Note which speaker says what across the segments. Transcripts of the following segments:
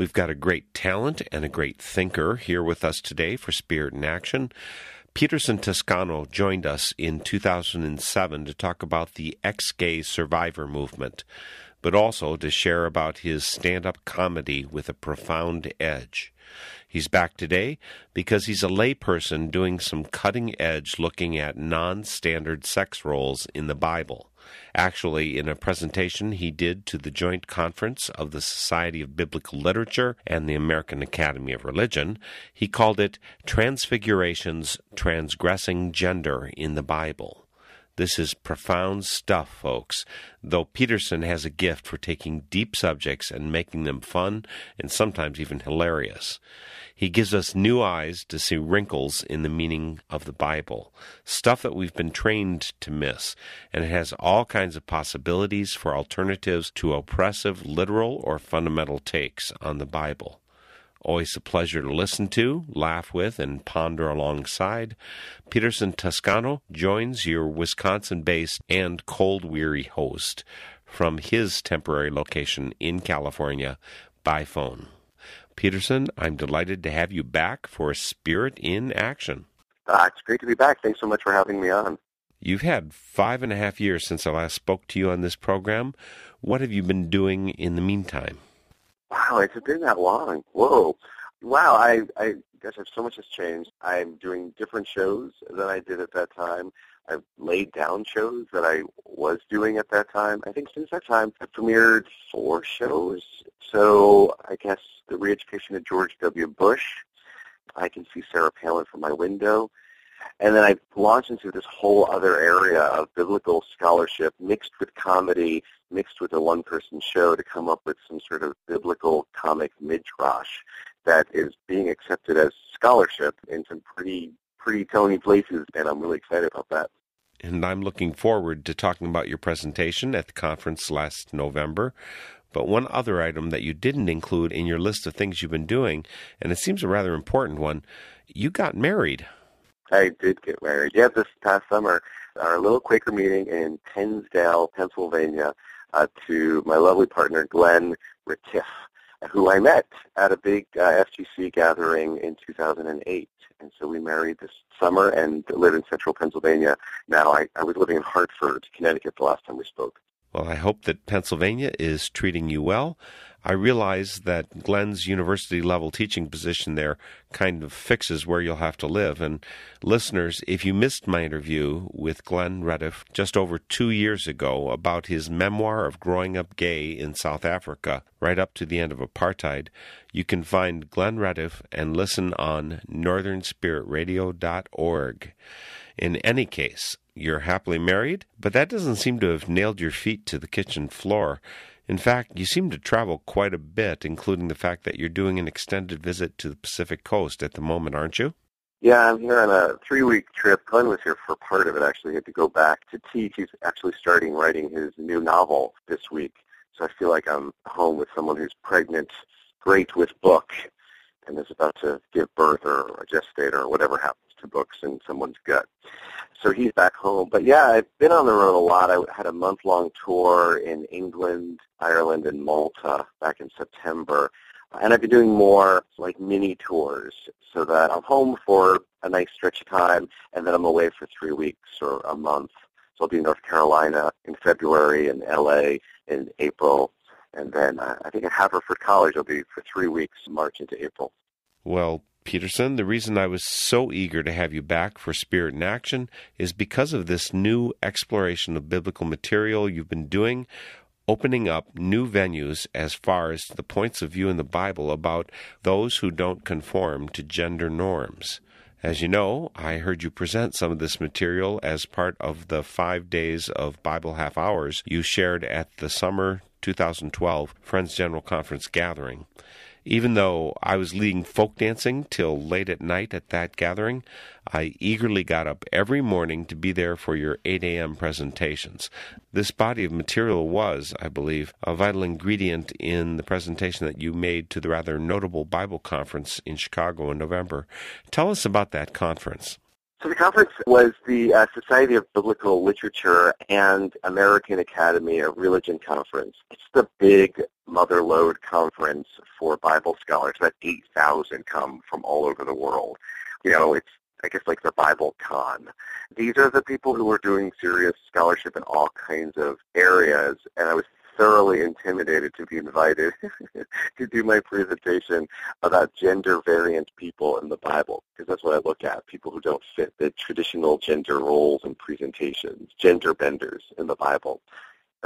Speaker 1: We've got a great talent and a great thinker here with us today for Spirit in Action. Peterson Toscano joined us in 2007 to talk about the ex gay survivor movement, but also to share about his stand up comedy with a profound edge. He's back today because he's a layperson doing some cutting edge looking at non standard sex roles in the Bible. Actually, in a presentation he did to the joint conference of the Society of Biblical Literature and the American Academy of Religion, he called it Transfigurations Transgressing Gender in the Bible. This is profound stuff, folks, though Peterson has a gift for taking deep subjects and making them fun and sometimes even hilarious. He gives us new eyes to see wrinkles in the meaning of the Bible, stuff that we've been trained to miss, and it has all kinds of possibilities for alternatives to oppressive literal or fundamental takes on the Bible. Always a pleasure to listen to, laugh with, and ponder alongside. Peterson Toscano joins your Wisconsin based and cold weary host from his temporary location in California by phone. Peterson, I'm delighted to have you back for Spirit in Action.
Speaker 2: Uh, it's great to be back. Thanks so much for having me on.
Speaker 1: You've had five and a half years since I last spoke to you on this program. What have you been doing in the meantime?
Speaker 2: Wow, it's been that long. Whoa. Wow, I, I guess I've, so much has changed. I'm doing different shows than I did at that time. I've laid down shows that I was doing at that time. I think since that time, I've premiered four shows. So I guess the re-education of George W. Bush. I can see Sarah Palin from my window. And then I launched into this whole other area of biblical scholarship mixed with comedy, mixed with a one-person show to come up with some sort of biblical comic midrash that is being accepted as scholarship in some pretty, pretty tony places, and I'm really excited about that.
Speaker 1: and I'm looking forward to talking about your presentation at the conference last November. But one other item that you didn't include in your list of things you've been doing, and it seems a rather important one, you got married.
Speaker 2: I did get married. Yeah, this past summer, our little Quaker meeting in Pennsdale, Pennsylvania, uh, to my lovely partner Glenn Retief, who I met at a big uh, FGC gathering in 2008. And so we married this summer and live in central Pennsylvania now. I, I was living in Hartford, Connecticut the last time we spoke.
Speaker 1: Well, I hope that Pennsylvania is treating you well. I realize that Glenn's university level teaching position there kind of fixes where you'll have to live. And listeners, if you missed my interview with Glenn Retief just over two years ago about his memoir of growing up gay in South Africa, right up to the end of apartheid, you can find Glenn Retief and listen on northernspiritradio.org. In any case, you're happily married, but that doesn't seem to have nailed your feet to the kitchen floor. In fact, you seem to travel quite a bit, including the fact that you're doing an extended visit to the Pacific Coast at the moment, aren't you?
Speaker 2: Yeah, I'm here on a three-week trip. Glenn was here for part of it, actually. He had to go back to teach. He's actually starting writing his new novel this week. So I feel like I'm home with someone who's pregnant, great with book, and is about to give birth or gestate or whatever happens to books in someone's gut. So he's back home. But yeah, I've been on the road a lot. I had a month-long tour in England, Ireland, and Malta back in September. And I've been doing more like mini tours so that I'm home for a nice stretch of time and then I'm away for three weeks or a month. So I'll be in North Carolina in February and LA in April. And then I think at Haverford College I'll be for three weeks, March into April.
Speaker 1: Well, Peterson, the reason I was so eager to have you back for Spirit in Action is because of this new exploration of biblical material you've been doing opening up new venues as far as the points of view in the Bible about those who don't conform to gender norms. As you know, I heard you present some of this material as part of the five days of Bible half hours you shared at the summer 2012 Friends General Conference gathering. Even though I was leading folk dancing till late at night at that gathering, I eagerly got up every morning to be there for your 8 a.m. presentations. This body of material was, I believe, a vital ingredient in the presentation that you made to the rather notable Bible conference in Chicago in November. Tell us about that conference.
Speaker 2: So the conference was the uh, Society of Biblical Literature and American Academy of Religion conference. It's the big mother lode conference for Bible scholars. About 8,000 come from all over the world. You know, it's I guess like the Bible con. These are the people who are doing serious scholarship in all kinds of areas, and I was thoroughly intimidated to be invited to do my presentation about gender variant people in the Bible, because that's what I look at, people who don't fit the traditional gender roles and presentations, gender benders in the Bible.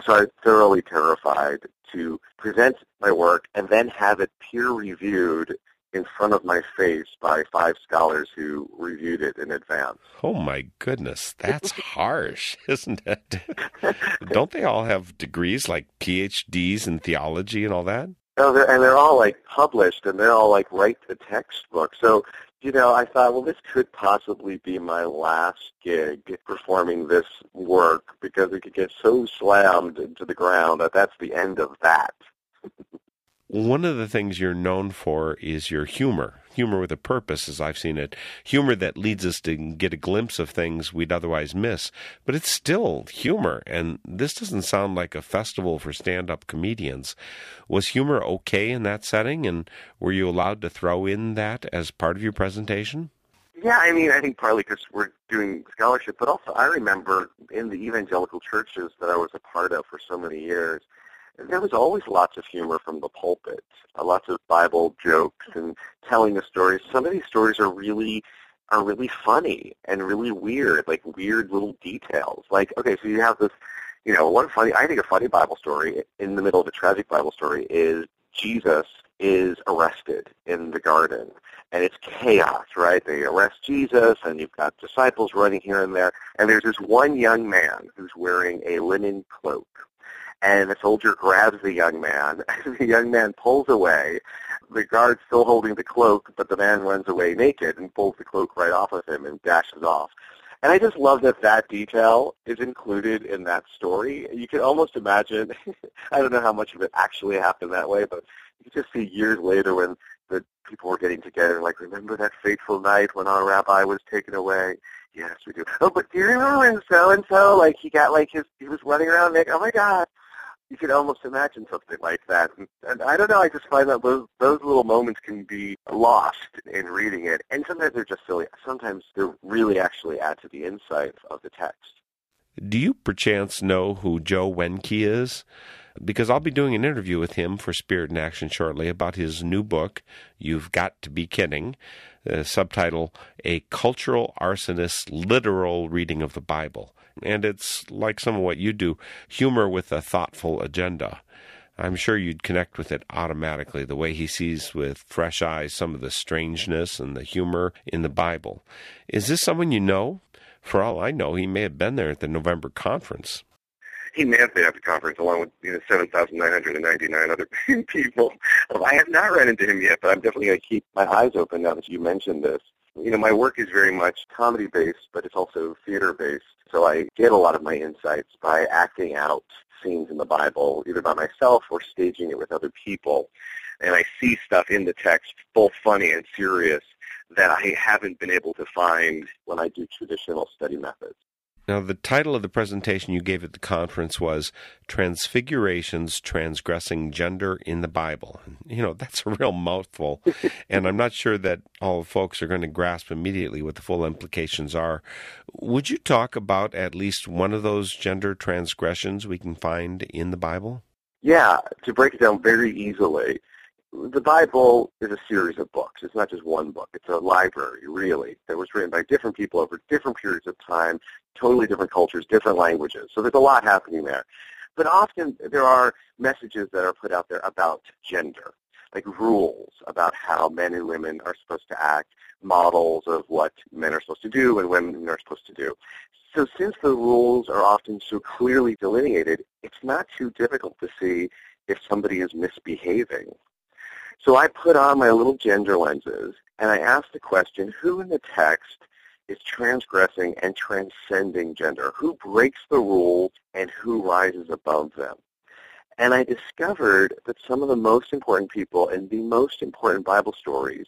Speaker 2: So I was thoroughly terrified to present my work and then have it peer reviewed in front of my face by five scholars who reviewed it in advance.
Speaker 1: Oh my goodness, that's harsh, isn't it? Don't they all have degrees like PhDs in theology and all that?
Speaker 2: Oh, they're, and they're all like published, and they're all like write the textbook. So, you know, I thought, well, this could possibly be my last gig performing this work because it could get so slammed into the ground that that's the end of that.
Speaker 1: One of the things you're known for is your humor. Humor with a purpose, as I've seen it. Humor that leads us to get a glimpse of things we'd otherwise miss. But it's still humor, and this doesn't sound like a festival for stand up comedians. Was humor okay in that setting, and were you allowed to throw in that as part of your presentation?
Speaker 2: Yeah, I mean, I think partly because we're doing scholarship, but also I remember in the evangelical churches that I was a part of for so many years, there was always lots of humor from the pulpit, uh, lots of Bible jokes and telling the stories. Some of these stories are really are really funny and really weird, like weird little details. Like, okay, so you have this, you know, one funny, I think a funny Bible story in the middle of a tragic Bible story is Jesus is arrested in the garden and it's chaos, right? They arrest Jesus and you've got disciples running here and there and there's this one young man who's wearing a linen cloak and the soldier grabs the young man. the young man pulls away. The guard's still holding the cloak, but the man runs away naked and pulls the cloak right off of him and dashes off. And I just love that that detail is included in that story. You can almost imagine, I don't know how much of it actually happened that way, but you can just see years later when the people were getting together, like, remember that fateful night when our rabbi was taken away? Yes, we do. Oh, but do you remember when so-and-so, like, he got, like, his, he was running around naked? Oh, my God you could almost imagine something like that. And, and I don't know, I just find that those, those little moments can be lost in reading it. And sometimes they're just silly. Sometimes they really actually add to the insight of the text.
Speaker 1: Do you perchance know who Joe Wenke is? Because I'll be doing an interview with him for Spirit in Action shortly about his new book, You've Got to Be Kidding, the subtitle, A Cultural Arsonist's Literal Reading of the Bible and it's like some of what you do humor with a thoughtful agenda. I'm sure you'd connect with it automatically, the way he sees with fresh eyes some of the strangeness and the humor in the Bible. Is this someone you know? For all I know, he may have been there at the November conference.
Speaker 2: He may have been at the conference along with you know 7,999 other people. I have not run into him yet, but I'm definitely going to keep my eyes open now that you mentioned this. You know, my work is very much comedy-based, but it's also theater-based. So I get a lot of my insights by acting out scenes in the Bible, either by myself or staging it with other people. And I see stuff in the text, both funny and serious, that I haven't been able to find when I do traditional study methods.
Speaker 1: Now, the title of the presentation you gave at the conference was Transfigurations Transgressing Gender in the Bible. You know, that's a real mouthful, and I'm not sure that all folks are going to grasp immediately what the full implications are. Would you talk about at least one of those gender transgressions we can find in the Bible?
Speaker 2: Yeah, to break it down very easily, the Bible is a series of books. It's not just one book. It's a library, really, that was written by different people over different periods of time, totally different cultures, different languages. So there's a lot happening there. But often there are messages that are put out there about gender, like rules about how men and women are supposed to act, models of what men are supposed to do and women are supposed to do. So since the rules are often so clearly delineated, it's not too difficult to see if somebody is misbehaving so I put on my little gender lenses and I asked the question, who in the text is transgressing and transcending gender? Who breaks the rules and who rises above them? And I discovered that some of the most important people and the most important Bible stories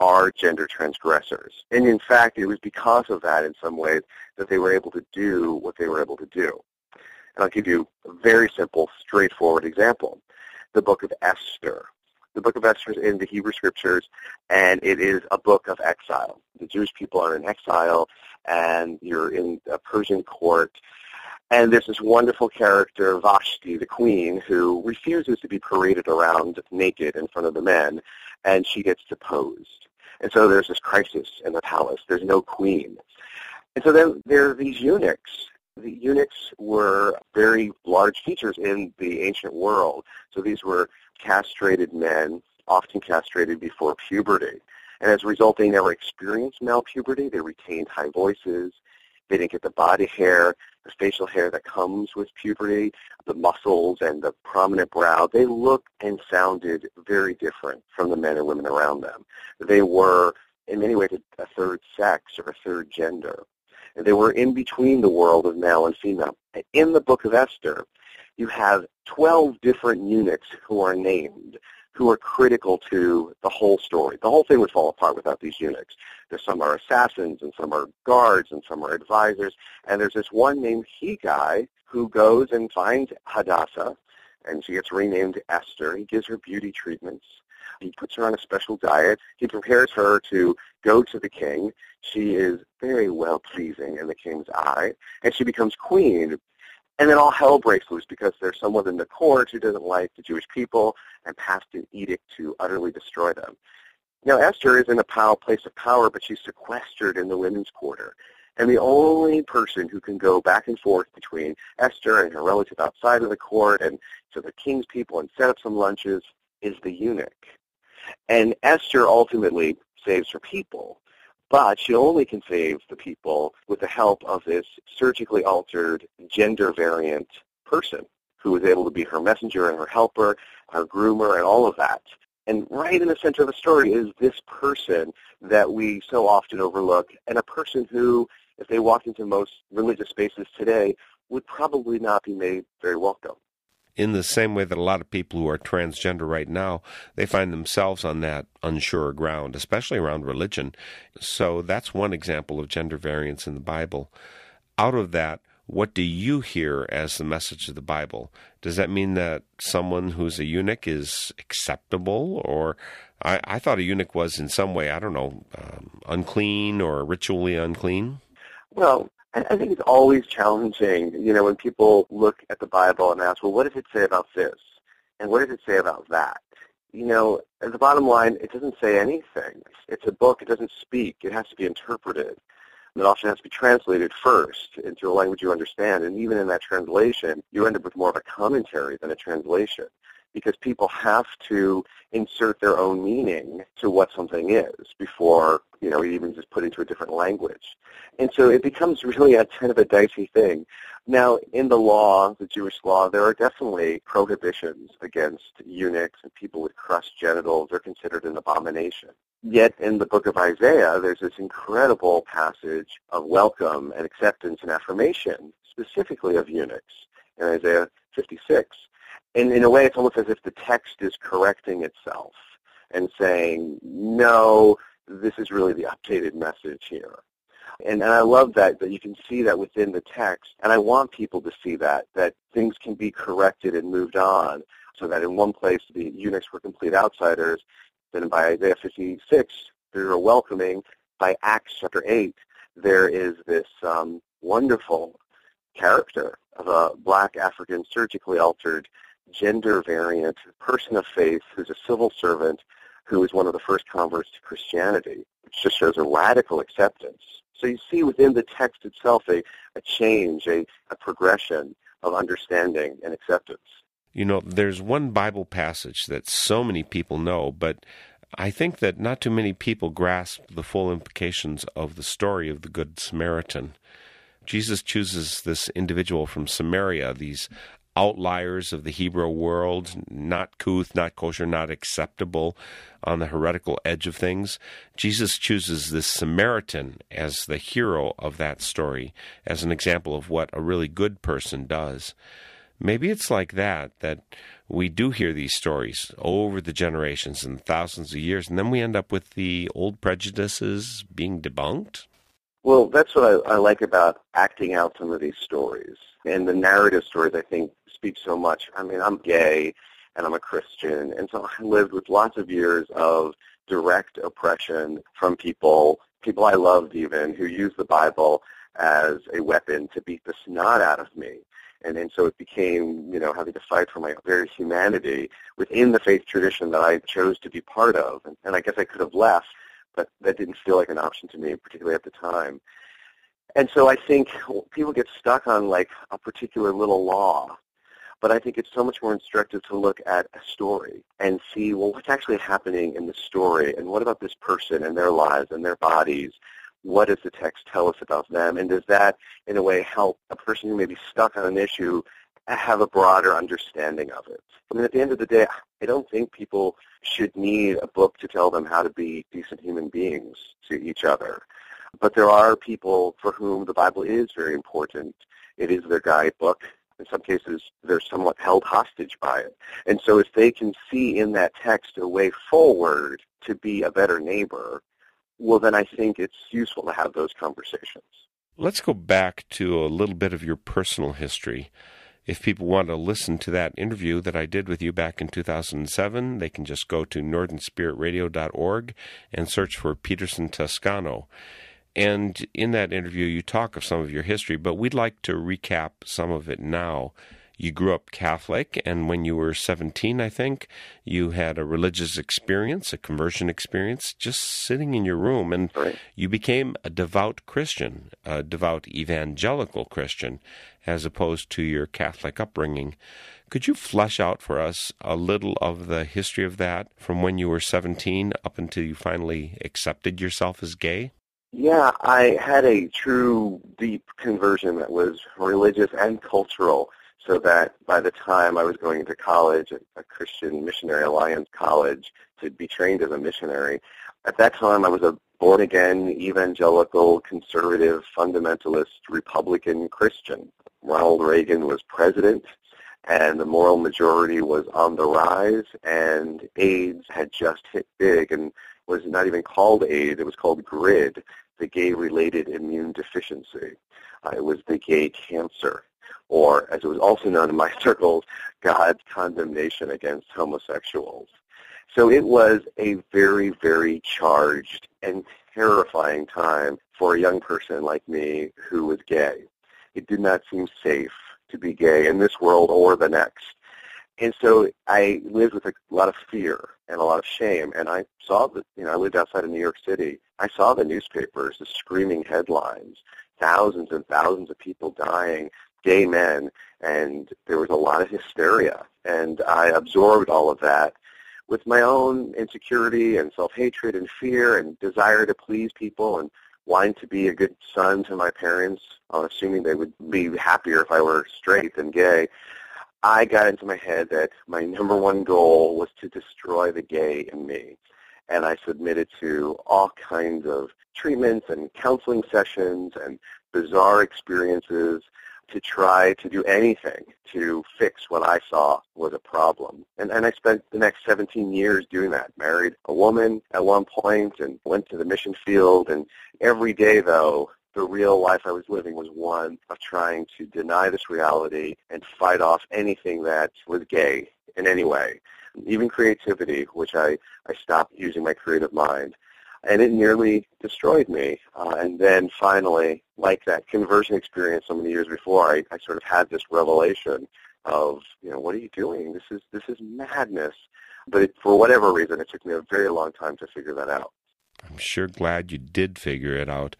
Speaker 2: are gender transgressors. And in fact, it was because of that in some ways that they were able to do what they were able to do. And I'll give you a very simple, straightforward example. The book of Esther the book of Esther is in the Hebrew scriptures, and it is a book of exile. The Jewish people are in exile, and you're in a Persian court. And there's this wonderful character, Vashti, the queen, who refuses to be paraded around naked in front of the men, and she gets deposed. And so there's this crisis in the palace. There's no queen. And so then there are these eunuchs. The eunuchs were very large features in the ancient world. So these were castrated men, often castrated before puberty. And as a result, they never experienced male puberty. They retained high voices. They didn't get the body hair, the facial hair that comes with puberty, the muscles and the prominent brow. They looked and sounded very different from the men and women around them. They were, in many ways, a third sex or a third gender. And they were in between the world of male and female. In the book of Esther, you have 12 different eunuchs who are named, who are critical to the whole story. The whole thing would fall apart without these eunuchs. There's some are assassins, and some are guards, and some are advisors. And there's this one named Hegai who goes and finds Hadassah, and she gets renamed Esther. He gives her beauty treatments. He puts her on a special diet. He prepares her to go to the king. She is very well pleasing in the king's eye, and she becomes queen. And then all hell breaks loose because there's someone in the court who doesn't like the Jewish people and passed an edict to utterly destroy them. Now, Esther is in a place of power, but she's sequestered in the women's quarter. And the only person who can go back and forth between Esther and her relative outside of the court and to the king's people and set up some lunches is the eunuch. And Esther ultimately saves her people. But she only can save the people with the help of this surgically altered gender variant person who is able to be her messenger and her helper, her groomer, and all of that. And right in the center of the story is this person that we so often overlook, and a person who, if they walked into most religious spaces today, would probably not be made very welcome
Speaker 1: in the same way that a lot of people who are transgender right now, they find themselves on that unsure ground, especially around religion. So that's one example of gender variance in the Bible. Out of that, what do you hear as the message of the Bible? Does that mean that someone who's a eunuch is acceptable? Or I, I thought a eunuch was in some way, I don't know, um, unclean or ritually unclean?
Speaker 2: Well, I think it's always challenging, you know, when people look at the Bible and ask, well, what does it say about this? And what does it say about that? You know, at the bottom line, it doesn't say anything. It's a book. It doesn't speak. It has to be interpreted. And it often has to be translated first into a language you understand. And even in that translation, you end up with more of a commentary than a translation because people have to insert their own meaning to what something is before, you know, even just put into a different language. And so it becomes really a kind of a dicey thing. Now, in the law, the Jewish law, there are definitely prohibitions against eunuchs and people with crushed genitals. They're considered an abomination. Yet in the book of Isaiah, there's this incredible passage of welcome and acceptance and affirmation, specifically of eunuchs in Isaiah 56 in, in a way, it's almost as if the text is correcting itself and saying, no, this is really the updated message here. And, and I love that, that you can see that within the text. And I want people to see that, that things can be corrected and moved on. So that in one place the eunuchs were complete outsiders. Then by Isaiah 56, they were welcoming. By Acts chapter 8, there is this um, wonderful character of a black African surgically altered gender variant person of faith who's a civil servant who is one of the first converts to Christianity, which just shows a radical acceptance. So you see within the text itself a, a change, a, a progression of understanding and acceptance.
Speaker 1: You know, there's one Bible passage that so many people know, but I think that not too many people grasp the full implications of the story of the Good Samaritan. Jesus chooses this individual from Samaria, these outliers of the Hebrew world, not couth, not kosher, not acceptable, on the heretical edge of things. Jesus chooses this Samaritan as the hero of that story, as an example of what a really good person does. Maybe it's like that, that we do hear these stories over the generations and thousands of years, and then we end up with the old prejudices being debunked.
Speaker 2: Well, that's what I, I like about acting out some of these stories. And the narrative stories, I think, speak so much. I mean, I'm gay and I'm a Christian, and so I lived with lots of years of direct oppression from people, people I loved even, who used the Bible as a weapon to beat the snot out of me. And, and so it became, you know, having to fight for my very humanity within the faith tradition that I chose to be part of. And, and I guess I could have left, but that didn't feel like an option to me, particularly at the time. And so I think people get stuck on like a particular little law but I think it's so much more instructive to look at a story and see, well, what's actually happening in the story and what about this person and their lives and their bodies? What does the text tell us about them? And does that, in a way, help a person who may be stuck on an issue have a broader understanding of it? I mean, at the end of the day, I don't think people should need a book to tell them how to be decent human beings to each other. But there are people for whom the Bible is very important. It is their guidebook in some cases they're somewhat held hostage by it. And so if they can see in that text a way forward to be a better neighbor, well then I think it's useful to have those conversations.
Speaker 1: Let's go back to a little bit of your personal history. If people want to listen to that interview that I did with you back in 2007, they can just go to northernspiritradio.org and search for Peterson Toscano. And in that interview, you talk of some of your history, but we'd like to recap some of it now. You grew up Catholic, and when you were 17, I think, you had a religious experience, a conversion experience, just sitting in your room, and
Speaker 2: right.
Speaker 1: you became a devout Christian, a devout evangelical Christian, as opposed to your Catholic upbringing. Could you flesh out for us a little of the history of that from when you were 17 up until you finally accepted yourself as gay?
Speaker 2: Yeah, I had a true deep conversion that was religious and cultural so that by the time I was going into college at a Christian Missionary Alliance college to be trained as a missionary, at that time I was a born-again, evangelical, conservative, fundamentalist, Republican Christian. Ronald Reagan was president and the moral majority was on the rise and AIDS had just hit big and was not even called AIDS, it was called GRID, the gay-related immune deficiency. Uh, it was the gay cancer, or as it was also known in my circles, God's condemnation against homosexuals. So it was a very, very charged and terrifying time for a young person like me who was gay. It did not seem safe to be gay in this world or the next. And so I lived with a lot of fear and a lot of shame. And I saw that, you know, I lived outside of New York City. I saw the newspapers, the screaming headlines, thousands and thousands of people dying, gay men, and there was a lot of hysteria. And I absorbed all of that with my own insecurity and self-hatred and fear and desire to please people and wanting to be a good son to my parents, uh, assuming they would be happier if I were straight than gay. I got into my head that my number one goal was to destroy the gay in me. And I submitted to all kinds of treatments and counseling sessions and bizarre experiences to try to do anything to fix what I saw was a problem. And, and I spent the next 17 years doing that. Married a woman at one point and went to the mission field. And every day, though, the real life I was living was one of trying to deny this reality and fight off anything that was gay in any way, even creativity, which I, I stopped using my creative mind. And it nearly destroyed me. Uh, and then finally, like that conversion experience so many years before, I, I sort of had this revelation of, you know, what are you doing? This is this is madness. But it, for whatever reason, it took me a very long time to figure that out.
Speaker 1: I'm sure glad you did figure it out.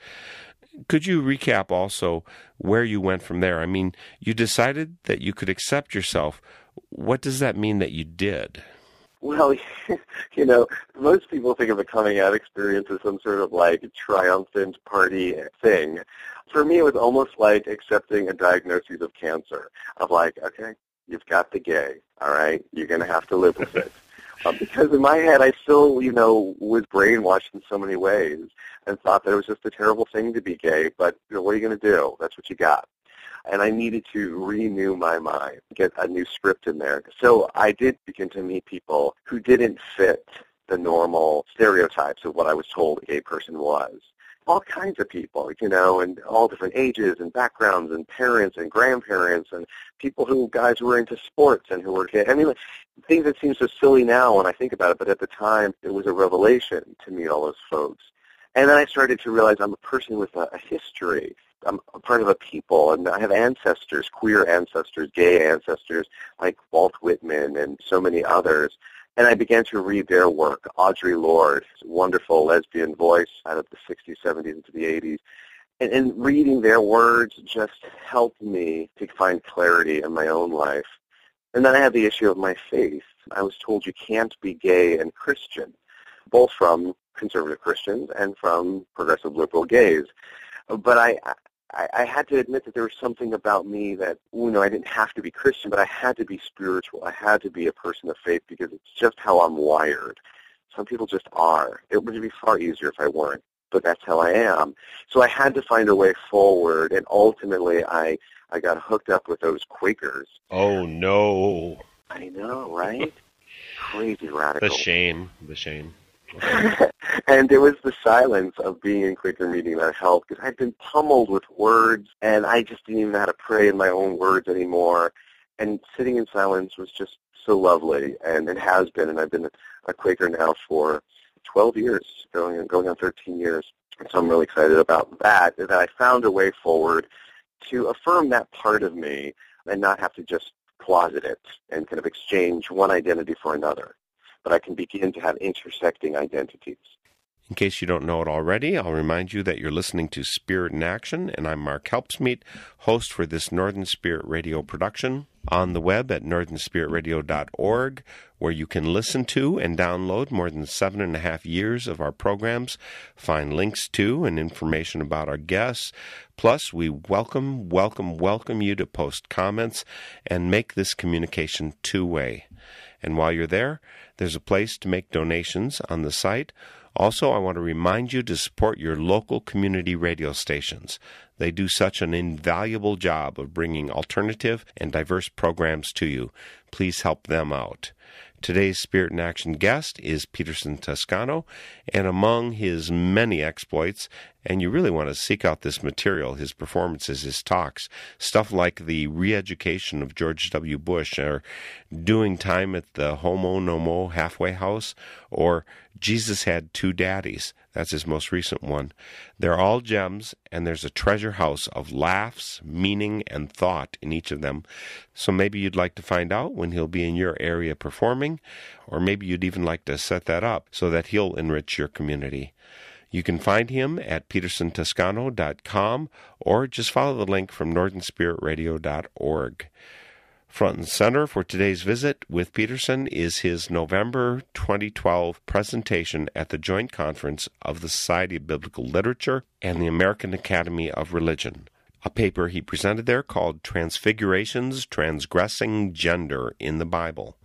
Speaker 1: Could you recap also where you went from there? I mean, you decided that you could accept yourself. What does that mean that you did?
Speaker 2: Well, you know, most people think of a coming out experience as some sort of like triumphant party thing. For me, it was almost like accepting a diagnosis of cancer. Of like, okay, you've got the gay, all right, you're going to have to live with it. Uh, because in my head, I still, you know, was brainwashed in so many ways and thought that it was just a terrible thing to be gay. But you know, what are you going to do? That's what you got. And I needed to renew my mind, get a new script in there. So I did begin to meet people who didn't fit the normal stereotypes of what I was told a gay person was all kinds of people, you know, and all different ages and backgrounds and parents and grandparents and people who, guys who were into sports and who were, I mean, things that seem so silly now when I think about it, but at the time it was a revelation to meet all those folks. And then I started to realize I'm a person with a, a history. I'm a part of a people, and I have ancestors, queer ancestors, gay ancestors, like Walt Whitman and so many others. And I began to read their work, Audre Lorde, wonderful lesbian voice out of the 60s, 70s, into the 80s. And, and reading their words just helped me to find clarity in my own life. And then I had the issue of my faith. I was told you can't be gay and Christian, both from conservative Christians and from progressive liberal gays. But I, I, I had to admit that there was something about me that, you know, I didn't have to be Christian, but I had to be spiritual. I had to be a person of faith because it's just how I'm wired. Some people just are. It would be far easier if I weren't, but that's how I am. So I had to find a way forward, and ultimately I, I got hooked up with those Quakers.
Speaker 1: Oh, no.
Speaker 2: I know, right? Crazy radical.
Speaker 1: The shame. The shame.
Speaker 2: and it was the silence of being in Quaker meeting that helped because I'd been pummeled with words and I just didn't even know how to pray in my own words anymore. And sitting in silence was just so lovely, and it has been. And I've been a Quaker now for 12 years, going going on 13 years. So I'm really excited about that. That I found a way forward to affirm that part of me and not have to just closet it and kind of exchange one identity for another but I can begin to have intersecting identities.
Speaker 1: In case you don't know it already, I'll remind you that you're listening to Spirit in Action, and I'm Mark Helpsmeet, host for this Northern Spirit Radio production on the web at northernspiritradio.org, where you can listen to and download more than seven and a half years of our programs, find links to and information about our guests. Plus, we welcome, welcome, welcome you to post comments and make this communication two way. And while you're there, there's a place to make donations on the site. Also, I want to remind you to support your local community radio stations. They do such an invaluable job of bringing alternative and diverse programs to you. Please help them out. Today's Spirit in Action guest is Peterson Toscano, and among his many exploits, and you really want to seek out this material, his performances, his talks, stuff like the re education of George W. Bush, or doing time at the Homo No Mo halfway house, or Jesus had two daddies. That's his most recent one. They're all gems, and there's a treasure house of laughs, meaning, and thought in each of them. So maybe you'd like to find out when he'll be in your area performing, or maybe you'd even like to set that up so that he'll enrich your community. You can find him at petersontoscano.com or just follow the link from northernspiritradio.org. Front and center for today's visit with Peterson is his November 2012 presentation at the Joint Conference of the Society of Biblical Literature and the American Academy of Religion. A paper he presented there called Transfigurations Transgressing Gender in the Bible.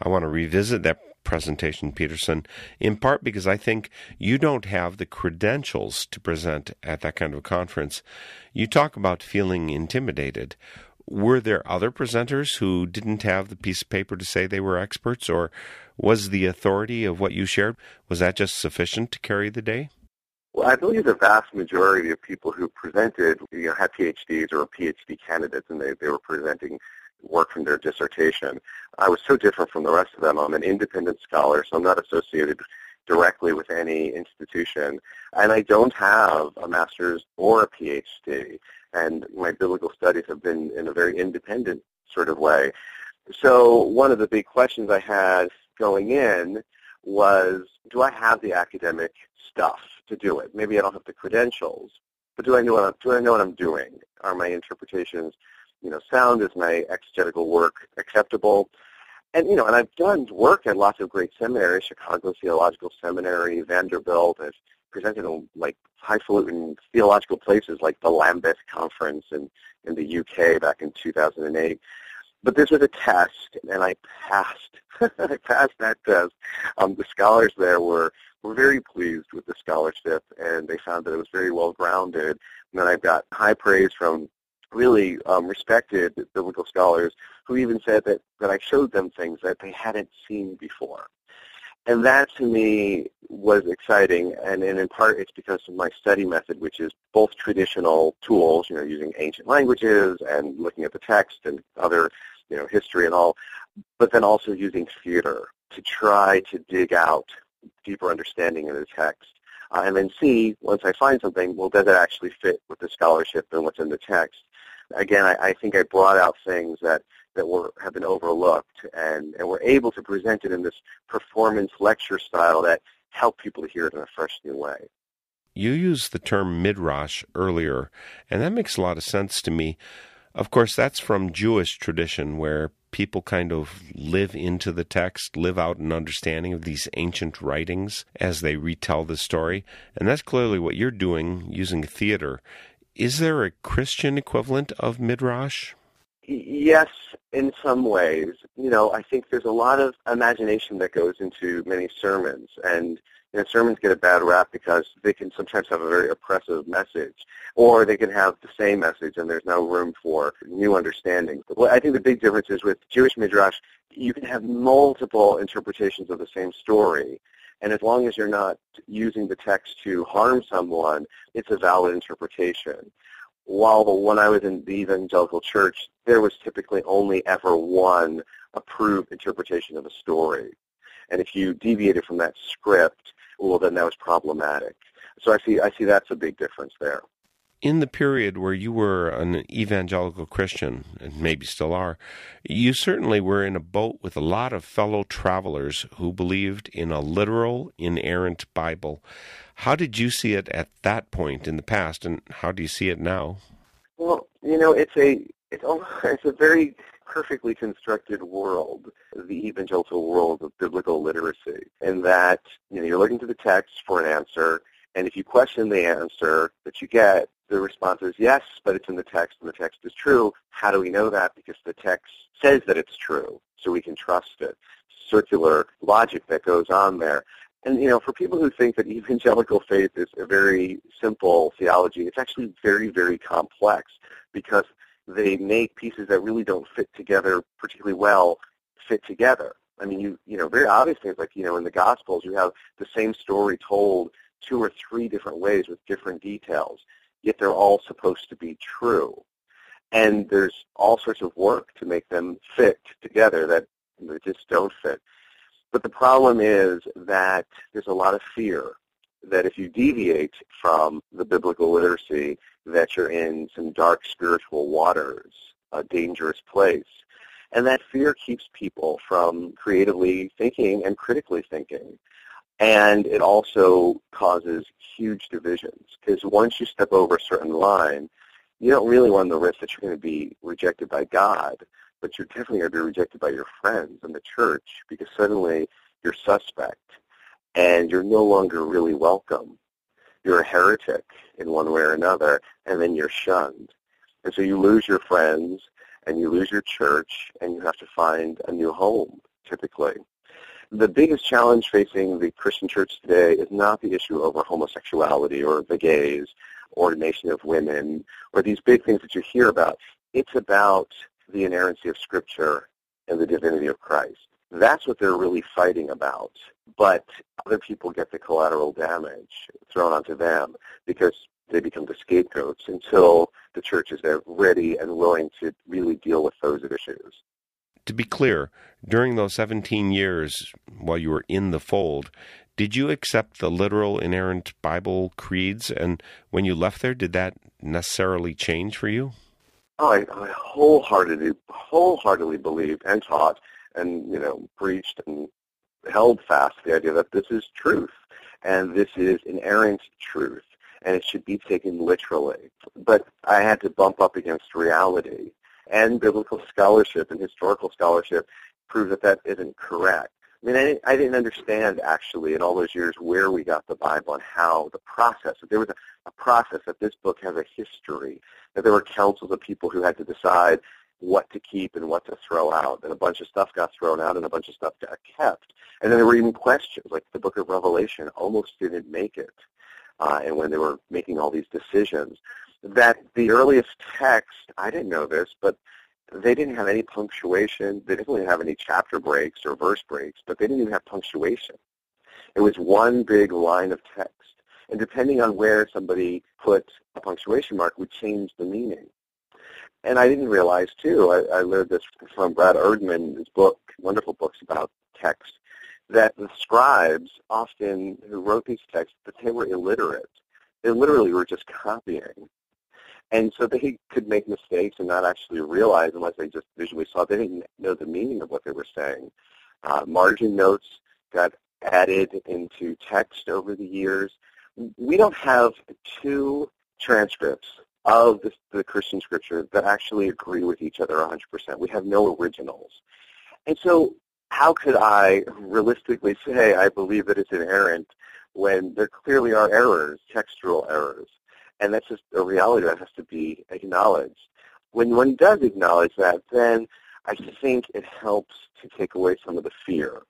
Speaker 1: I want to revisit that presentation, Peterson, in part because I think you don't have the credentials to present at that kind of a conference. You talk about feeling intimidated were there other presenters who didn't have the piece of paper to say they were experts, or was the authority of what you shared was that just sufficient to carry the day?
Speaker 2: Well, I believe the vast majority of people who presented you know, had PhDs or PhD candidates, and they, they were presenting work from their dissertation. I was so different from the rest of them. I'm an independent scholar, so I'm not associated directly with any institution. And I don't have a master's or a PhD. And my biblical studies have been in a very independent sort of way. So one of the big questions I had going in was, do I have the academic stuff to do it? Maybe I don't have the credentials, but do I know what I'm, do I know what I'm doing? Are my interpretations, you know, sound? Is my exegetical work acceptable? and you know, and I've done work at lots of great seminaries, Chicago Theological Seminary, Vanderbilt. I've presented in like highfalutin theological places like the Lambeth Conference in, in the UK back in 2008. But this was a test, and I passed. I passed that test. Um, the scholars there were were very pleased with the scholarship, and they found that it was very well grounded. And then I've got high praise from really um, respected biblical scholars who even said that, that I showed them things that they hadn't seen before. And that to me was exciting, and, and in part it's because of my study method, which is both traditional tools, you know, using ancient languages and looking at the text and other, you know, history and all, but then also using theater to try to dig out deeper understanding of the text. Uh, and then see, once I find something, well, does it actually fit with the scholarship and what's in the text? Again, I, I think I brought out things that, that were have been overlooked and, and were able to present it in this performance lecture style that helped people to hear it in a fresh new way.
Speaker 1: You used the term midrash earlier, and that makes a lot of sense to me. Of course, that's from Jewish tradition where people kind of live into the text, live out an understanding of these ancient writings as they retell the story. And that's clearly what you're doing using theater. Is there a Christian equivalent of Midrash?
Speaker 2: Yes, in some ways. You know, I think there's a lot of imagination that goes into many sermons, and you know, sermons get a bad rap because they can sometimes have a very oppressive message, or they can have the same message and there's no room for new understanding. But I think the big difference is with Jewish Midrash, you can have multiple interpretations of the same story, and as long as you're not using the text to harm someone, it's a valid interpretation. While when I was in the evangelical church, there was typically only ever one approved interpretation of a story. And if you deviated from that script, well, then that was problematic. So I see, I see that's a big difference there
Speaker 1: in the period where you were an evangelical Christian, and maybe still are, you certainly were in a boat with a lot of fellow travelers who believed in a literal, inerrant Bible. How did you see it at that point in the past, and how do you see it now?
Speaker 2: Well, you know, it's a it's it's a very perfectly constructed world, the evangelical world of biblical literacy, in that you know you're looking to the text for an answer, and if you question the answer that you get, the response is yes, but it's in the text and the text is true. How do we know that? Because the text says that it's true, so we can trust it. Circular logic that goes on there. And, you know, for people who think that evangelical faith is a very simple theology, it's actually very, very complex because they make pieces that really don't fit together particularly well fit together. I mean, you, you know, very obvious things like, you know, in the Gospels, you have the same story told two or three different ways with different details yet they're all supposed to be true. And there's all sorts of work to make them fit together that just don't fit. But the problem is that there's a lot of fear that if you deviate from the biblical literacy, that you're in some dark spiritual waters, a dangerous place. And that fear keeps people from creatively thinking and critically thinking. And it also causes huge divisions because once you step over a certain line, you don't really run the risk that you're going to be rejected by God, but you're definitely going to be rejected by your friends and the church because suddenly you're suspect and you're no longer really welcome. You're a heretic in one way or another, and then you're shunned. And so you lose your friends and you lose your church and you have to find a new home, typically the biggest challenge facing the Christian church today is not the issue over homosexuality or the gays, ordination of women, or these big things that you hear about. It's about the inerrancy of Scripture and the divinity of Christ. That's what they're really fighting about. But other people get the collateral damage thrown onto them because they become the scapegoats until the church is ready and willing to really deal with those issues.
Speaker 1: To be clear, during those 17 years while you were in the fold, did you accept the literal inerrant Bible creeds? And when you left there, did that necessarily change for you?
Speaker 2: Oh, I, I wholeheartedly, wholeheartedly believed and taught and, you know, preached and held fast the idea that this is truth and this is inerrant truth and it should be taken literally. But I had to bump up against reality and biblical scholarship and historical scholarship prove that that isn't correct. I mean, I didn't, I didn't understand actually in all those years where we got the Bible and how the process. That there was a, a process that this book has a history. That there were councils of people who had to decide what to keep and what to throw out, and a bunch of stuff got thrown out and a bunch of stuff got kept. And then there were even questions, like the Book of Revelation almost didn't make it, uh, and when they were making all these decisions, that the earliest text, I didn't know this, but they didn't have any punctuation. They didn't really have any chapter breaks or verse breaks, but they didn't even have punctuation. It was one big line of text. And depending on where somebody put a punctuation mark would change the meaning. And I didn't realize, too, I, I learned this from Bart Ehrman, his book, wonderful books about text, that the scribes often who wrote these texts, that they were illiterate. They literally were just copying. And so they could make mistakes and not actually realize unless they just visually saw. They didn't know the meaning of what they were saying. Uh, margin notes got added into text over the years. We don't have two transcripts of the, the Christian scripture that actually agree with each other 100%. We have no originals. And so how could I realistically say I believe that it's inerrant when there clearly are errors, textual errors? And that's just a reality that has to be acknowledged. When one does acknowledge that, then I think it helps to take away some of the fear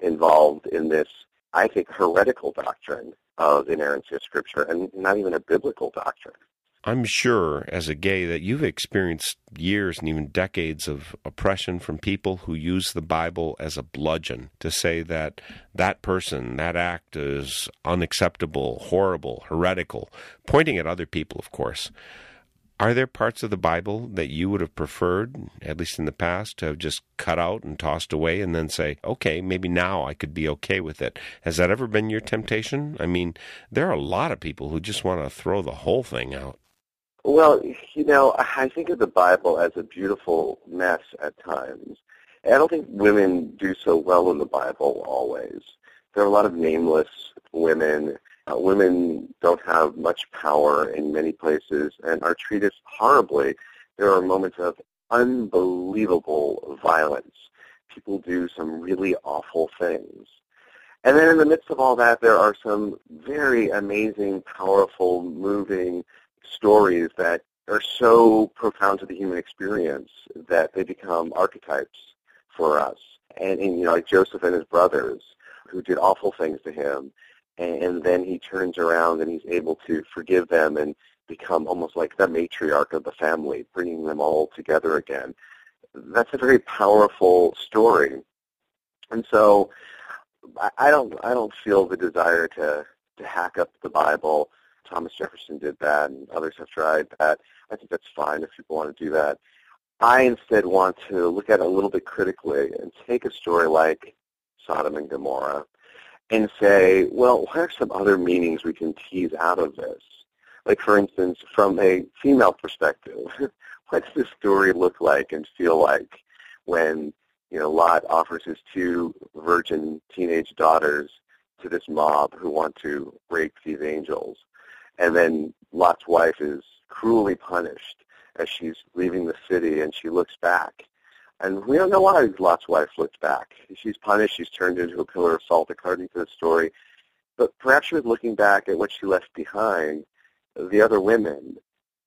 Speaker 2: involved in this, I think, heretical doctrine of inerrancy of Scripture, and not even a biblical doctrine.
Speaker 1: I'm sure, as a gay, that you've experienced years and even decades of oppression from people who use the Bible as a bludgeon to say that that person, that act is unacceptable, horrible, heretical, pointing at other people, of course. Are there parts of the Bible that you would have preferred, at least in the past, to have just cut out and tossed away and then say, okay, maybe now I could be okay with it? Has that ever been your temptation? I mean, there are a lot of people who just want to throw the whole thing out.
Speaker 2: Well, you know, I think of the Bible as a beautiful mess at times. I don't think women do so well in the Bible always. There are a lot of nameless women. Uh, women don't have much power in many places and are treated horribly. There are moments of unbelievable violence. People do some really awful things. And then in the midst of all that, there are some very amazing, powerful, moving, stories that are so profound to the human experience that they become archetypes for us. And, and you know, like Joseph and his brothers, who did awful things to him, and, and then he turns around and he's able to forgive them and become almost like the matriarch of the family, bringing them all together again. That's a very powerful story. And so I don't I don't feel the desire to to hack up the Bible Thomas Jefferson did that, and others have tried that. I think that's fine if people want to do that. I instead want to look at it a little bit critically and take a story like Sodom and Gomorrah and say, well, what are some other meanings we can tease out of this? Like, for instance, from a female perspective, what does this story look like and feel like when, you know, Lot offers his two virgin teenage daughters to this mob who want to rape these angels? And then Lot's wife is cruelly punished as she's leaving the city and she looks back. And we don't know why Lot's wife looked back. She's punished. She's turned into a pillar of salt according to the story. But perhaps she was looking back at what she left behind, the other women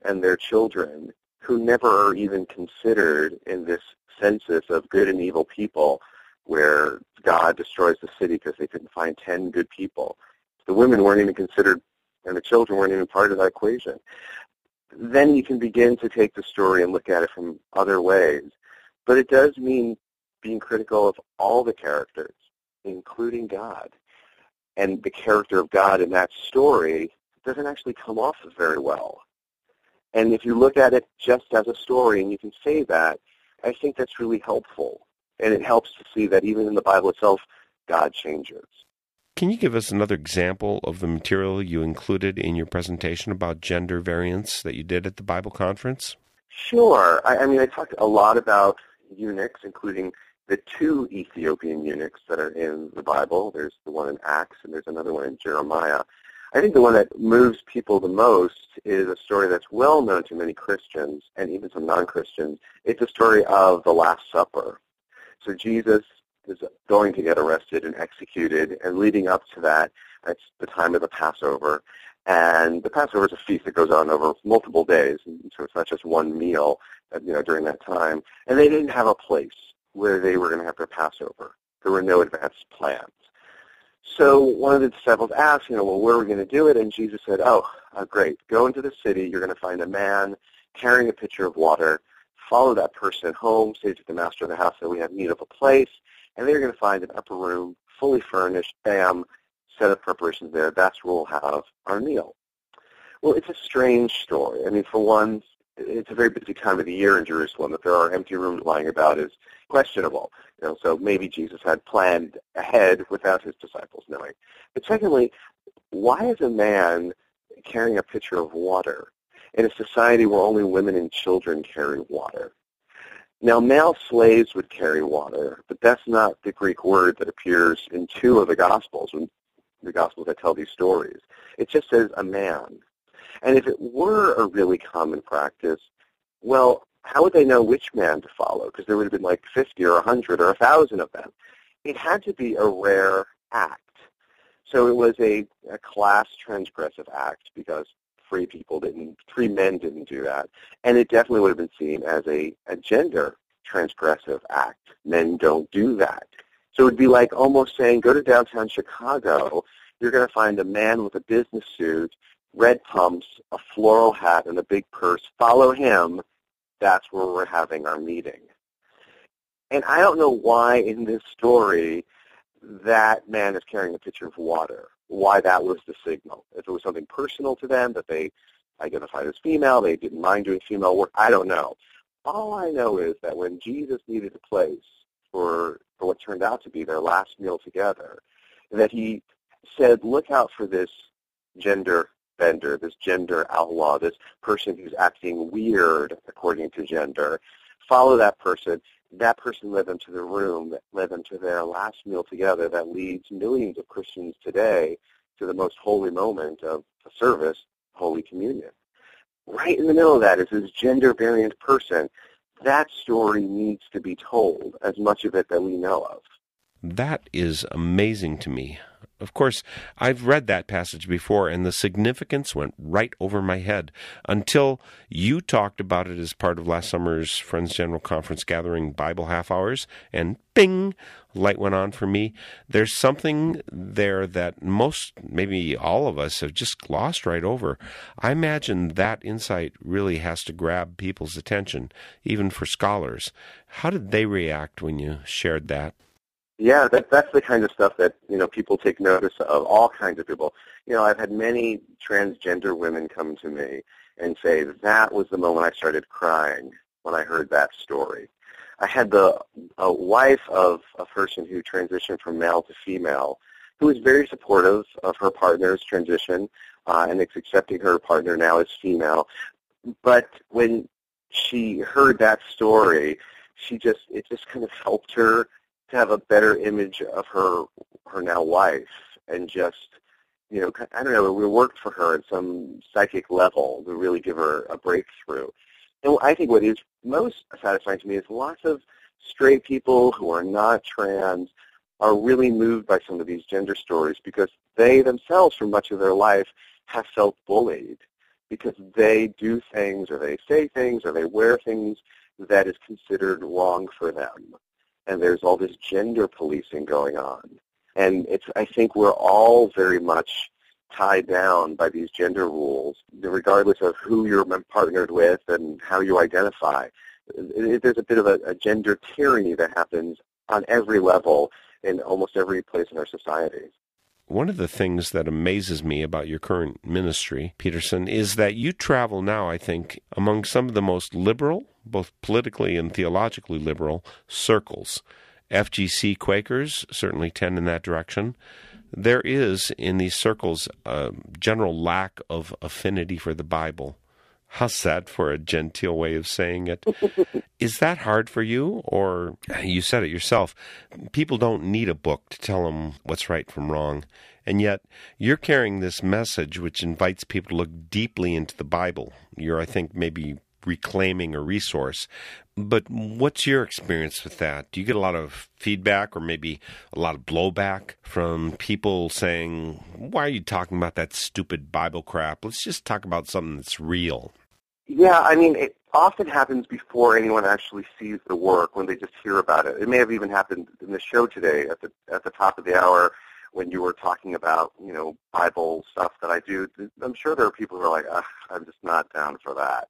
Speaker 2: and their children who never are even considered in this census of good and evil people where God destroys the city because they couldn't find 10 good people. The women weren't even considered and the children weren't even part of that equation. Then you can begin to take the story and look at it from other ways. But it does mean being critical of all the characters, including God. And the character of God in that story doesn't actually come off very well. And if you look at it just as a story and you can say that, I think that's really helpful. And it helps to see that even in the Bible itself, God changes.
Speaker 1: Can you give us another example of the material you included in your presentation about gender variance that you did at the Bible conference?
Speaker 2: Sure. I, I mean, I talked a lot about eunuchs, including the two Ethiopian eunuchs that are in the Bible. There's the one in Acts and there's another one in Jeremiah. I think the one that moves people the most is a story that's well known to many Christians and even some non-Christians. It's a story of the Last Supper. So Jesus is going to get arrested and executed, and leading up to that, it's the time of the Passover. And the Passover is a feast that goes on over multiple days, so it's not just one meal, uh, you know, during that time. And they didn't have a place where they were going to have their Passover. There were no advanced plans. So one of the disciples asked, you know, well, where are we going to do it? And Jesus said, oh, uh, great. Go into the city. You're going to find a man carrying a pitcher of water. Follow that person home. Say to the master of the house that we have need of a place. And they're going to find an upper room, fully furnished, bam, set of preparations there. That's where we'll have our meal. Well, it's a strange story. I mean, for one, it's a very busy time of the year in Jerusalem. That there are empty rooms lying about is questionable. You know, so maybe Jesus had planned ahead without his disciples knowing. But secondly, why is a man carrying a pitcher of water in a society where only women and children carry water? Now, male slaves would carry water, but that's not the Greek word that appears in two of the Gospels, the Gospels that tell these stories. It just says a man. And if it were a really common practice, well, how would they know which man to follow? Because there would have been like 50 or 100 or 1,000 of them. It had to be a rare act. So it was a, a class transgressive act because free people didn't, free men didn't do that. And it definitely would have been seen as a, a gender transgressive act. Men don't do that. So it would be like almost saying, go to downtown Chicago, you're going to find a man with a business suit, red pumps, a floral hat, and a big purse. Follow him that's where we're having our meeting. And I don't know why in this story that man is carrying a pitcher of water, why that was the signal. If it was something personal to them that they identified as female, they didn't mind doing female work, I don't know. All I know is that when Jesus needed a place for, for what turned out to be their last meal together, that he said, look out for this gender bender, this gender outlaw, this person who's acting weird according to gender. Follow that person. That person led them to the room, that led them to their last meal together that leads millions of Christians today to the most holy moment of the service, Holy Communion. Right in the middle of that is this gender variant person. That story needs to be told, as much of it that we know of.
Speaker 1: That is amazing to me. Of course, I've read that passage before, and the significance went right over my head until you talked about it as part of last summer's Friends General Conference gathering Bible half hours, and bing, light went on for me. There's something there that most, maybe all of us, have just glossed right over. I imagine that insight really has to grab people's attention, even for scholars. How did they react when you shared that?
Speaker 2: Yeah, that, that's the kind of stuff that, you know, people take notice of, all kinds of people. You know, I've had many transgender women come to me and say, that was the moment I started crying when I heard that story. I had the a wife of a person who transitioned from male to female who was very supportive of her partner's transition uh, and is accepting her partner now as female. But when she heard that story, she just, it just kind of helped her to have a better image of her her now wife and just you know I don't know we worked for her at some psychic level to really give her a breakthrough. And I think what is most satisfying to me is lots of straight people who are not trans are really moved by some of these gender stories because they themselves for much of their life have felt bullied because they do things or they say things or they wear things that is considered wrong for them and there's all this gender policing going on. And it's, I think we're all very much tied down by these gender rules, regardless of who you're partnered with and how you identify. There's a bit of a, a gender tyranny that happens on every level in almost every place in our society.
Speaker 1: One of the things that amazes me about your current ministry, Peterson, is that you travel now, I think, among some of the most liberal, both politically and theologically liberal, circles. FGC Quakers certainly tend in that direction. There is, in these circles, a general lack of affinity for the Bible. How's that for a genteel way of saying it? Is that hard for you? Or you said it yourself, people don't need a book to tell them what's right from wrong. And yet, you're carrying this message which invites people to look deeply into the Bible. You're, I think, maybe reclaiming a resource. But what's your experience with that? Do you get a lot of feedback or maybe a lot of blowback from people saying, Why are you talking about that stupid Bible crap? Let's just talk about something that's real.
Speaker 2: Yeah, I mean, it often happens before anyone actually sees the work when they just hear about it. It may have even happened in the show today at the at the top of the hour when you were talking about, you know, Bible stuff that I do. I'm sure there are people who are like, I'm just not down for that.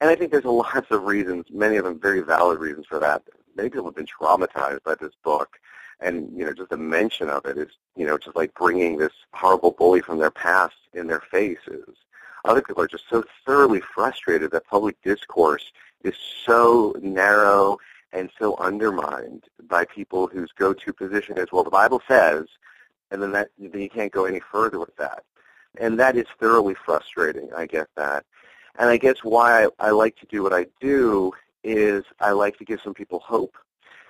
Speaker 2: And I think there's a lots of reasons, many of them very valid reasons for that. Many people have been traumatized by this book. And, you know, just the mention of it is, you know, just like bringing this horrible bully from their past in their faces. Other people are just so thoroughly frustrated that public discourse is so narrow and so undermined by people whose go-to position is, well, the Bible says, and then that then you can't go any further with that. And that is thoroughly frustrating. I get that. And I guess why I, I like to do what I do is I like to give some people hope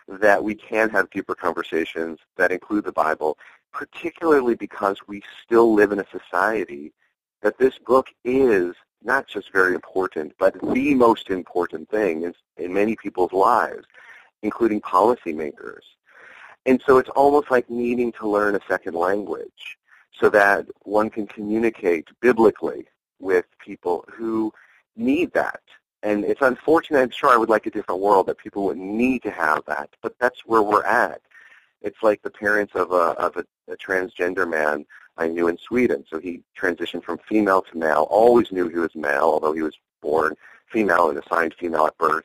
Speaker 2: that we can have deeper conversations that include the Bible, particularly because we still live in a society that this book is not just very important, but the most important thing in, in many people's lives, including policymakers. And so it's almost like needing to learn a second language so that one can communicate biblically with people who need that. And it's unfortunate. I'm sure I would like a different world that people would need to have that, but that's where we're at. It's like the parents of a of a, a transgender man I knew in Sweden. So he transitioned from female to male. Always knew he was male, although he was born female and assigned female at birth.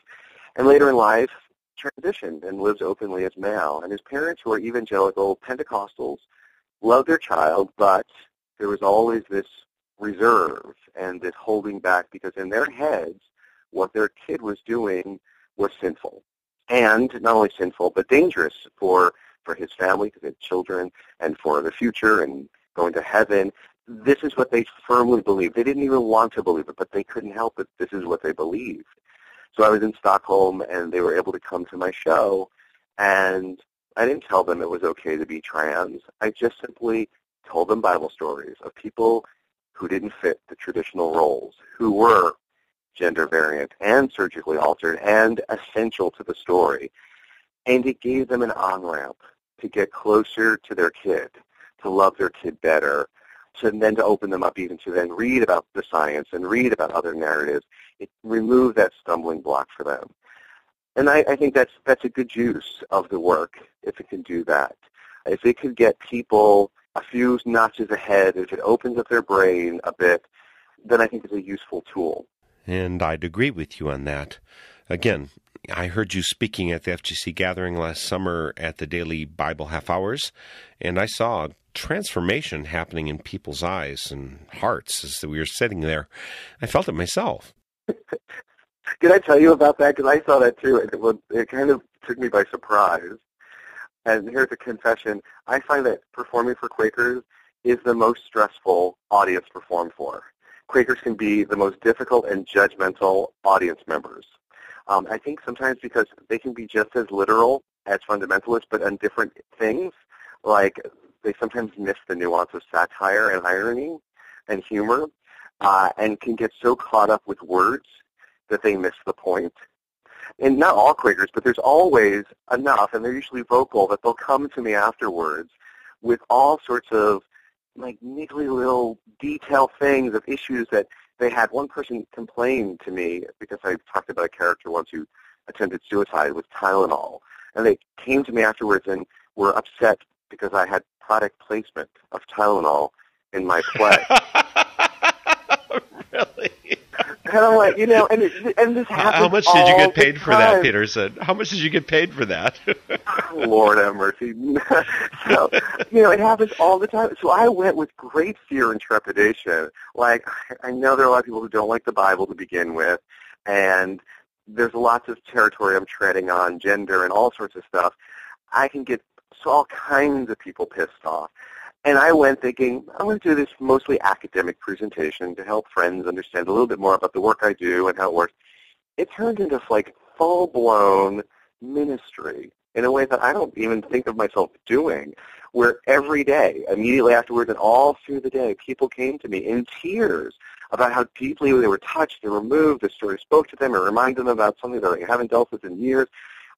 Speaker 2: And later in life, transitioned and lives openly as male. And his parents, who are evangelical Pentecostals, love their child, but there was always this reserve and this holding back because in their heads, what their kid was doing was sinful. And not only sinful, but dangerous for, for his family, because his children, and for the future and going to heaven. This is what they firmly believed. They didn't even want to believe it, but they couldn't help it. This is what they believed. So I was in Stockholm, and they were able to come to my show, and I didn't tell them it was okay to be trans. I just simply told them Bible stories of people who didn't fit the traditional roles, who were gender variant and surgically altered and essential to the story. And it gave them an on-ramp to get closer to their kid, to love their kid better, to then to open them up even to then read about the science and read about other narratives. It removed that stumbling block for them. And I, I think that's that's a good use of the work if it can do that. If it could get people a few notches ahead, if it opens up their brain a bit, then I think it's a useful tool.
Speaker 1: And I'd agree with you on that. Again, I heard you speaking at the FGC gathering last summer at the daily Bible half hours, and I saw transformation happening in people's eyes and hearts as we were sitting there. I felt it myself.
Speaker 2: Did I tell you about that? Because I saw that too, and it, it kind of took me by surprise. And here's a confession. I find that performing for Quakers is the most stressful audience to perform for. Quakers can be the most difficult and judgmental audience members. Um, I think sometimes because they can be just as literal as fundamentalists, but on different things. Like they sometimes miss the nuance of satire and irony and humor, uh, and can get so caught up with words that they miss the point and not all Quakers, but there's always enough, and they're usually vocal, that they'll come to me afterwards with all sorts of like niggly little detail things of issues that they had. One person complained to me because I talked about a character once who attempted suicide with Tylenol, and they came to me afterwards and were upset because I had product placement of Tylenol in my play.
Speaker 1: really?
Speaker 2: And I'm like, you know, and it, and this happens.
Speaker 1: How much did you get paid for that, Peterson? How much did you get paid for that?
Speaker 2: Lord have mercy. so, you know, it happens all the time. So I went with great fear and trepidation. Like, I know there are a lot of people who don't like the Bible to begin with, and there's lots of territory I'm treading on, gender and all sorts of stuff. I can get all kinds of people pissed off. And I went thinking, I'm going to do this mostly academic presentation to help friends understand a little bit more about the work I do and how it works. It turned into like full-blown ministry in a way that I don't even think of myself doing, where every day, immediately afterwards and all through the day, people came to me in tears about how deeply they were touched, they were moved, the story spoke to them, it reminded them about something that they haven't dealt with in years.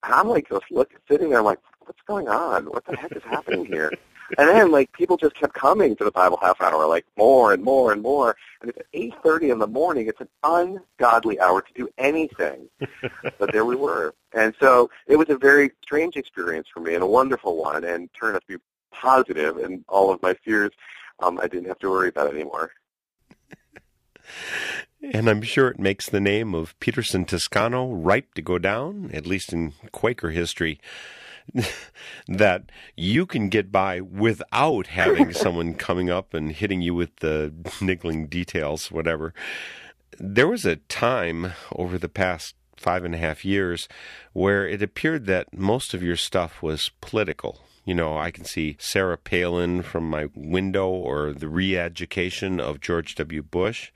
Speaker 2: And I'm like just look, sitting there, I'm like, what's going on? What the heck is happening here? And then like people just kept coming to the Bible half hour, like more and more and more. And it's eight thirty in the morning. It's an ungodly hour to do anything. but there we were. And so it was a very strange experience for me and a wonderful one and turned out to be positive and all of my fears um, I didn't have to worry about anymore.
Speaker 1: And I'm sure it makes the name of Peterson Toscano ripe to go down, at least in Quaker history. That you can get by without having someone coming up and hitting you with the niggling details, whatever. There was a time over the past five and a half years where it appeared that most of your stuff was political. You know, I can see Sarah Palin from my window or the re education of George W. Bush.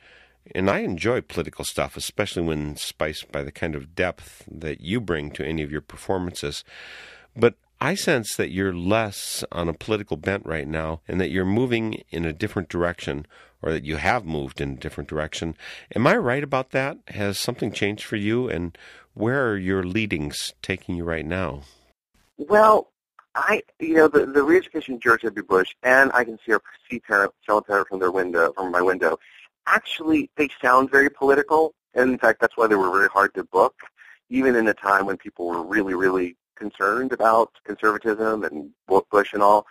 Speaker 1: And I enjoy political stuff, especially when spiced by the kind of depth that you bring to any of your performances. But I sense that you're less on a political bent right now and that you're moving in a different direction or that you have moved in a different direction. Am I right about that? Has something changed for you and where are your leadings taking you right now?
Speaker 2: Well, I, you know, the, the re-education George W. Bush and I can see our see parent, fellow parent from their window, from my window, actually they sound very political. And in fact, that's why they were very hard to book, even in a time when people were really, really concerned about conservatism and Bush and all.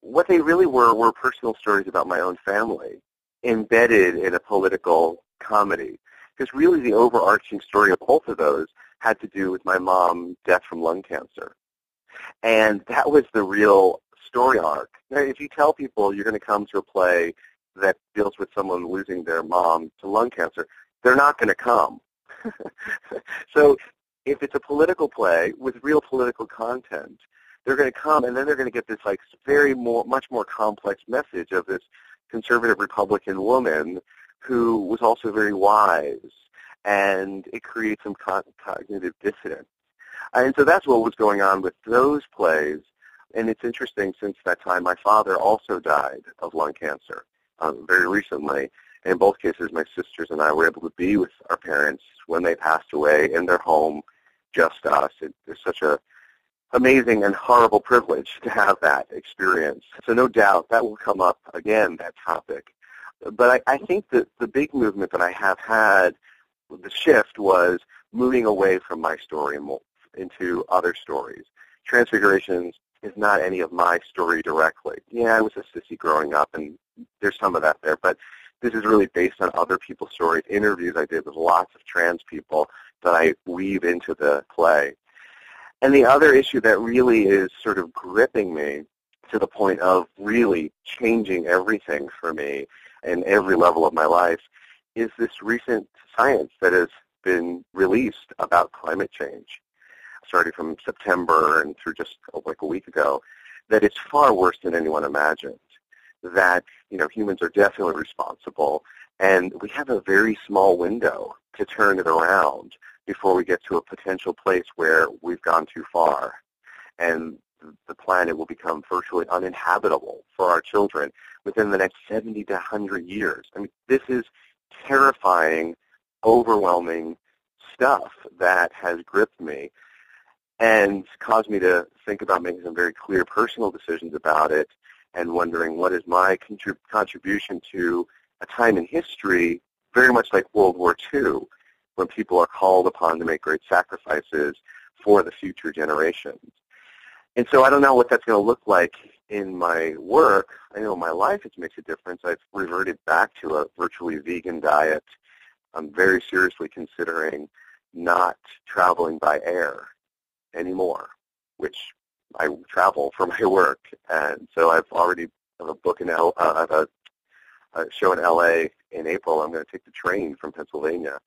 Speaker 2: What they really were were personal stories about my own family embedded in a political comedy. Because really the overarching story of both of those had to do with my mom's death from lung cancer. And that was the real story arc. Now, if you tell people you're going to come to a play that deals with someone losing their mom to lung cancer, they're not going to come. so if it's a political play with real political content, they're going to come and then they're going to get this like very more, much more complex message of this conservative Republican woman who was also very wise, and it creates some cognitive dissonance. And so that's what was going on with those plays. And it's interesting, since that time, my father also died of lung cancer um, very recently. In both cases, my sisters and I were able to be with our parents when they passed away in their home, just us. It, it's such a amazing and horrible privilege to have that experience. So no doubt that will come up again, that topic. But I, I think that the big movement that I have had, the shift was moving away from my story into other stories. Transfigurations is not any of my story directly. Yeah, I was a sissy growing up, and there's some of that there, but this is really based on other people's stories, interviews I did with lots of trans people that I weave into the play. And the other issue that really is sort of gripping me to the point of really changing everything for me in every level of my life is this recent science that has been released about climate change starting from September and through just oh, like a week ago, that it's far worse than anyone imagined. That, you know, humans are definitely responsible and we have a very small window to turn it around before we get to a potential place where we've gone too far and the planet will become virtually uninhabitable for our children within the next 70 to 100 years. I mean, this is terrifying, overwhelming stuff that has gripped me and caused me to think about making some very clear personal decisions about it and wondering what is my contrib- contribution to a time in history very much like World War II when people are called upon to make great sacrifices for the future generations. And so I don't know what that's going to look like in my work. I know in my life it makes a difference. I've reverted back to a virtually vegan diet. I'm very seriously considering not traveling by air anymore, which I travel for my work, and so I've already have a book in. Uh, I have a, a show in L.A. in April. I'm going to take the train from Pennsylvania,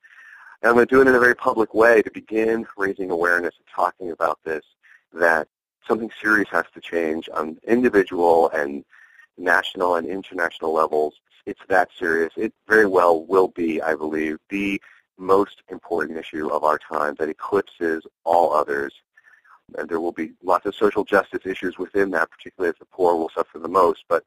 Speaker 2: and I'm going to do it in a very public way to begin raising awareness and talking about this. That something serious has to change on individual and national and international levels. It's that serious. It very well will be, I believe, the most important issue of our time that eclipses all others. And there will be lots of social justice issues within that, particularly as the poor will suffer the most, but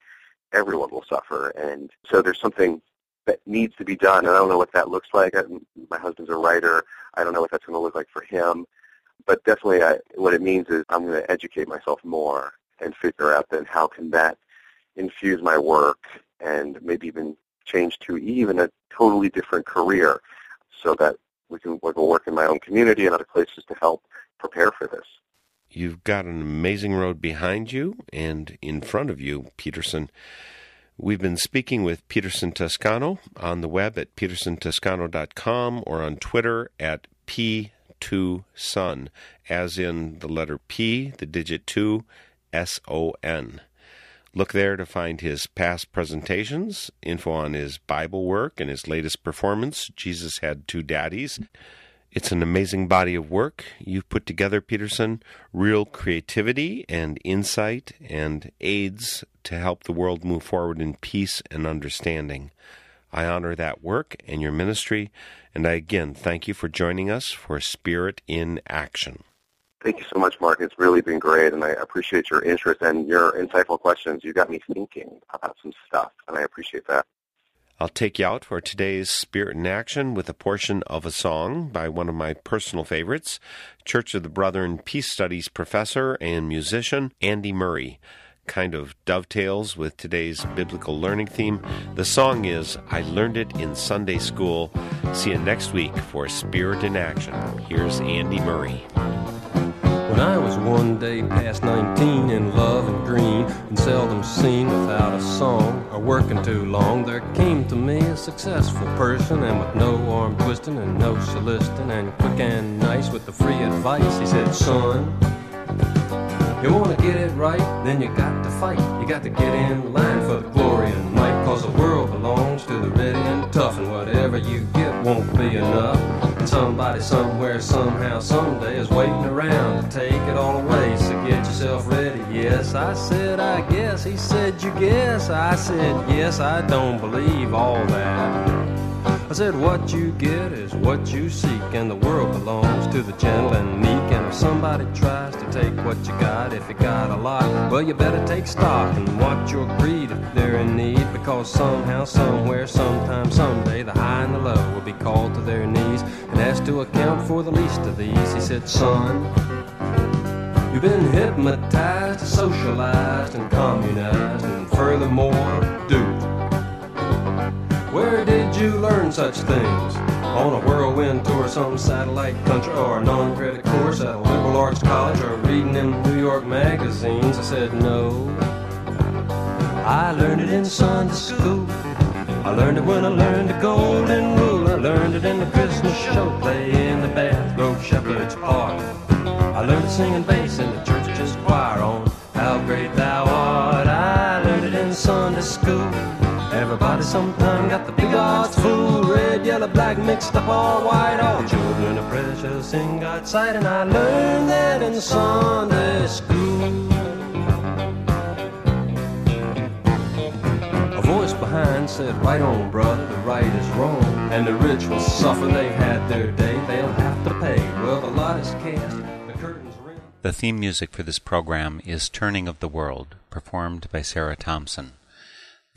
Speaker 2: everyone will suffer. And so there's something that needs to be done. And I don't know what that looks like. I, my husband's a writer. I don't know what that's going to look like for him. But definitely I, what it means is I'm going to educate myself more and figure out then how can that infuse my work and maybe even change to even a totally different career so that we can, we can work in my own community and other places to help prepare for this.
Speaker 1: You've got an amazing road behind you and in front of you, Peterson. We've been speaking with Peterson Toscano on the web at petersontoscano.com or on Twitter at P2Son, as in the letter P, the digit 2, S O N. Look there to find his past presentations, info on his Bible work, and his latest performance, Jesus Had Two Daddies. It's an amazing body of work you've put together, Peterson. Real creativity and insight and aids to help the world move forward in peace and understanding. I honor that work and your ministry, and I again thank you for joining us for Spirit in Action.
Speaker 2: Thank you so much, Mark. It's really been great, and I appreciate your interest and your insightful questions. You got me thinking about some stuff, and I appreciate that.
Speaker 1: I'll take you out for today's Spirit in Action with a portion of a song by one of my personal favorites, Church of the Brethren Peace Studies professor and musician Andy Murray. Kind of dovetails with today's biblical learning theme. The song is I Learned It in Sunday School. See you next week for Spirit in Action. Here's Andy Murray.
Speaker 3: When I was one day past 19 in love and green and seldom seen without a song or working too long, there came to me a successful person and with no arm twisting and no soliciting and quick and nice with the free advice. He said, son, you want to get it right, then you got to fight. You got to get in line for the glory and might, cause the world belongs to the ready and tough, and whatever you get won't be enough. Somebody somewhere, somehow, someday is waiting around to take it all away. So get yourself ready. Yes, I said, I guess. He said, You guess. I said, Yes, I don't believe all that. I said, what you get is what you seek, and the world belongs to the gentle and meek. And if somebody tries to take what you got, if you got a lot, well, you better take stock and watch your greed if they're in need. Because somehow, somewhere, sometime, someday, the high and the low will be called to their knees and asked to account for the least of these. He said, son, You've been hypnotized, socialized, and communized, and furthermore, duped. Where did you learn such things? On a whirlwind tour, some satellite country, or a non-credit course at a liberal arts college, or reading in New York magazines? I said no. I learned it in Sunday school. I learned it when I learned the golden rule. I learned it in the Christmas show play in the bathrobe shepherd's park. I learned it singing bass in the church's choir on How Great Thou Art. Everybody sometime got the big odds fool. Red, yellow, black, mixed up all white. All children are precious in God's sight. And I learned that in Sunday school. A voice behind said, Right on, brother, the right is wrong. And the rich will suffer, they've had their day, they'll have to pay. Well, the lot is cast, the curtains rent.
Speaker 4: The theme music for this program is Turning of the World, performed by Sarah Thompson.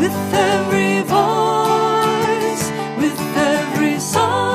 Speaker 5: With every voice, with every song.